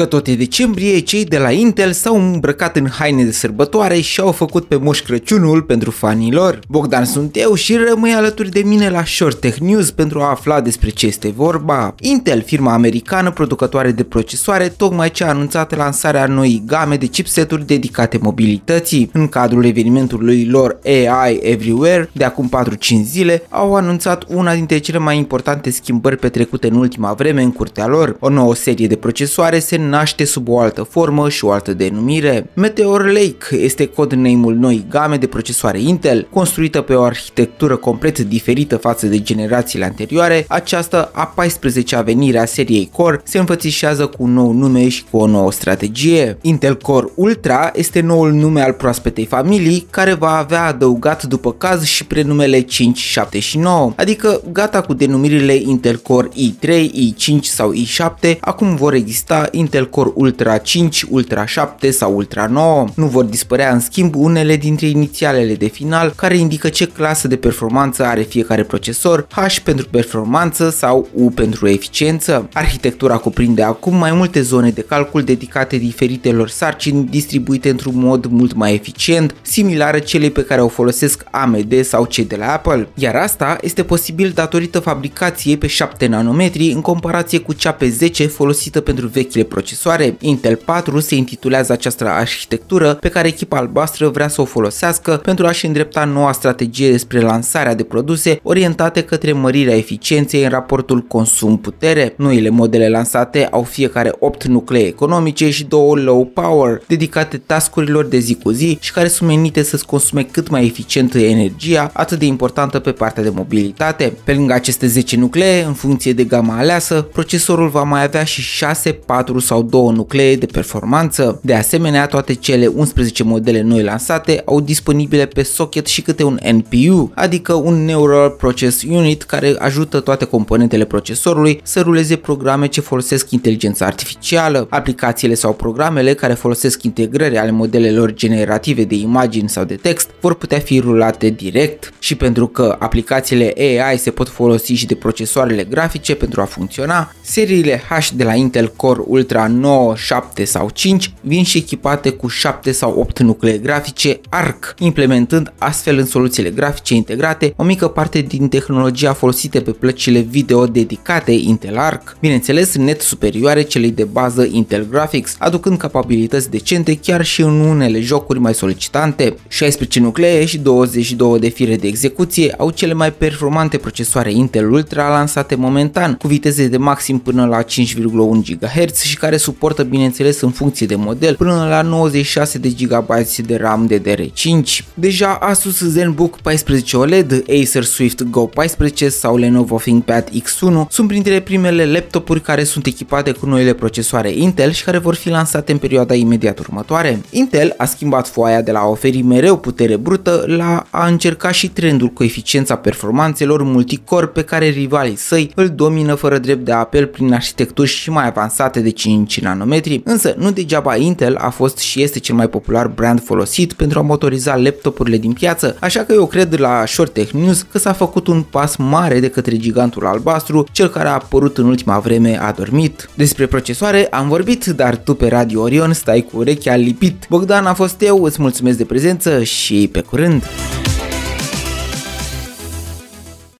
că tot e decembrie, cei de la Intel s-au îmbrăcat în haine de sărbătoare și au făcut pe Moș Crăciunul pentru fanii lor. Bogdan sunt eu și rămâi alături de mine la Short Tech News pentru a afla despre ce este vorba. Intel, firma americană producătoare de procesoare, tocmai ce a anunțat lansarea noii game de chipseturi dedicate mobilității. În cadrul evenimentului lor AI Everywhere, de acum 4-5 zile, au anunțat una dintre cele mai importante schimbări petrecute în ultima vreme în curtea lor. O nouă serie de procesoare se naște sub o altă formă și o altă denumire. Meteor Lake este codename-ul noi game de procesoare Intel, construită pe o arhitectură complet diferită față de generațiile anterioare. Această a 14-a venire a seriei Core se înfățișează cu un nou nume și cu o nouă strategie. Intel Core Ultra este noul nume al proaspetei familii care va avea adăugat după caz și prenumele 5, 7 și 9, adică gata cu denumirile Intel Core i3, i5 sau i7, acum vor exista Intel Core Ultra 5, Ultra 7 sau Ultra 9. Nu vor dispărea în schimb unele dintre inițialele de final care indică ce clasă de performanță are fiecare procesor, H pentru performanță sau U pentru eficiență. Arhitectura cuprinde acum mai multe zone de calcul dedicate diferitelor sarcini distribuite într-un mod mult mai eficient, similară celei pe care o folosesc AMD sau cei de la Apple, iar asta este posibil datorită fabricației pe 7 nanometri în comparație cu cea pe 10 folosită pentru vechile procesoare. Intel 4 se intitulează această arhitectură pe care echipa albastră vrea să o folosească pentru a-și îndrepta noua strategie despre lansarea de produse orientate către mărirea eficienței în raportul consum-putere. Noile modele lansate au fiecare 8 nuclee economice și două low power, dedicate tascurilor de zi cu zi și care sunt menite să-ți consume cât mai eficient energia, atât de importantă pe partea de mobilitate. Pe lângă aceste 10 nuclee, în funcție de gama aleasă, procesorul va mai avea și 6, 4 sau 2 nuclee de performanță. De asemenea, toate cele 11 modele noi lansate au disponibile pe socket și câte un NPU, adică un Neural Process Unit care ajută toate componentele procesorului să ruleze programe ce folosesc inteligența artificială. Aplicațiile sau programele care folosesc integrări ale modelelor generative de imagini sau de text vor putea fi rulate direct și pentru că aplicațiile AI se pot folosi și de procesoarele grafice pentru a funcționa, seriile H de la Intel Core Ultra 9, 7 sau 5 vin și echipate cu 7 sau 8 nuclee grafice ARC, implementând astfel în soluțiile grafice integrate o mică parte din tehnologia folosite pe plăcile video dedicate Intel Arc, bineînțeles net superioare celei de bază Intel Graphics, aducând capabilități decente chiar și în unele jocuri mai solicitante. 16 nuclee și 22 de fire de execuție au cele mai performante procesoare Intel Ultra lansate momentan, cu viteze de maxim până la 5,1 GHz și care suportă bineînțeles în funcție de model până la 96 de GB de RAM DDR5. Deja Asus ZenBook 14 OLED, Acer Swift Go 14 sau Lenovo ThinkPad X1 sunt printre primele laptopuri care sunt echipate cu noile procesoare Intel și care vor fi lansate în perioada imediat următoare. Intel a schimbat foaia de la a oferi mereu putere brută la a încerca și trendul cu eficiența performanțelor multicore pe care rivalii săi îl domină fără drept de apel prin arhitecturi și mai avansate de 5 nanometri, însă nu degeaba Intel a fost și este cel mai popular brand folosit pentru a motoriza laptopurile din piață, așa că eu cred la Short Tech News că s-a făcut un pas mare de către gigantul albastru, cel care a apărut în ultima vreme a dormit. Despre procesoare am vorbit, dar tu pe Radio Orion stai cu urechea lipit. Bogdan a fost eu, îți mulțumesc de prezență și pe curând!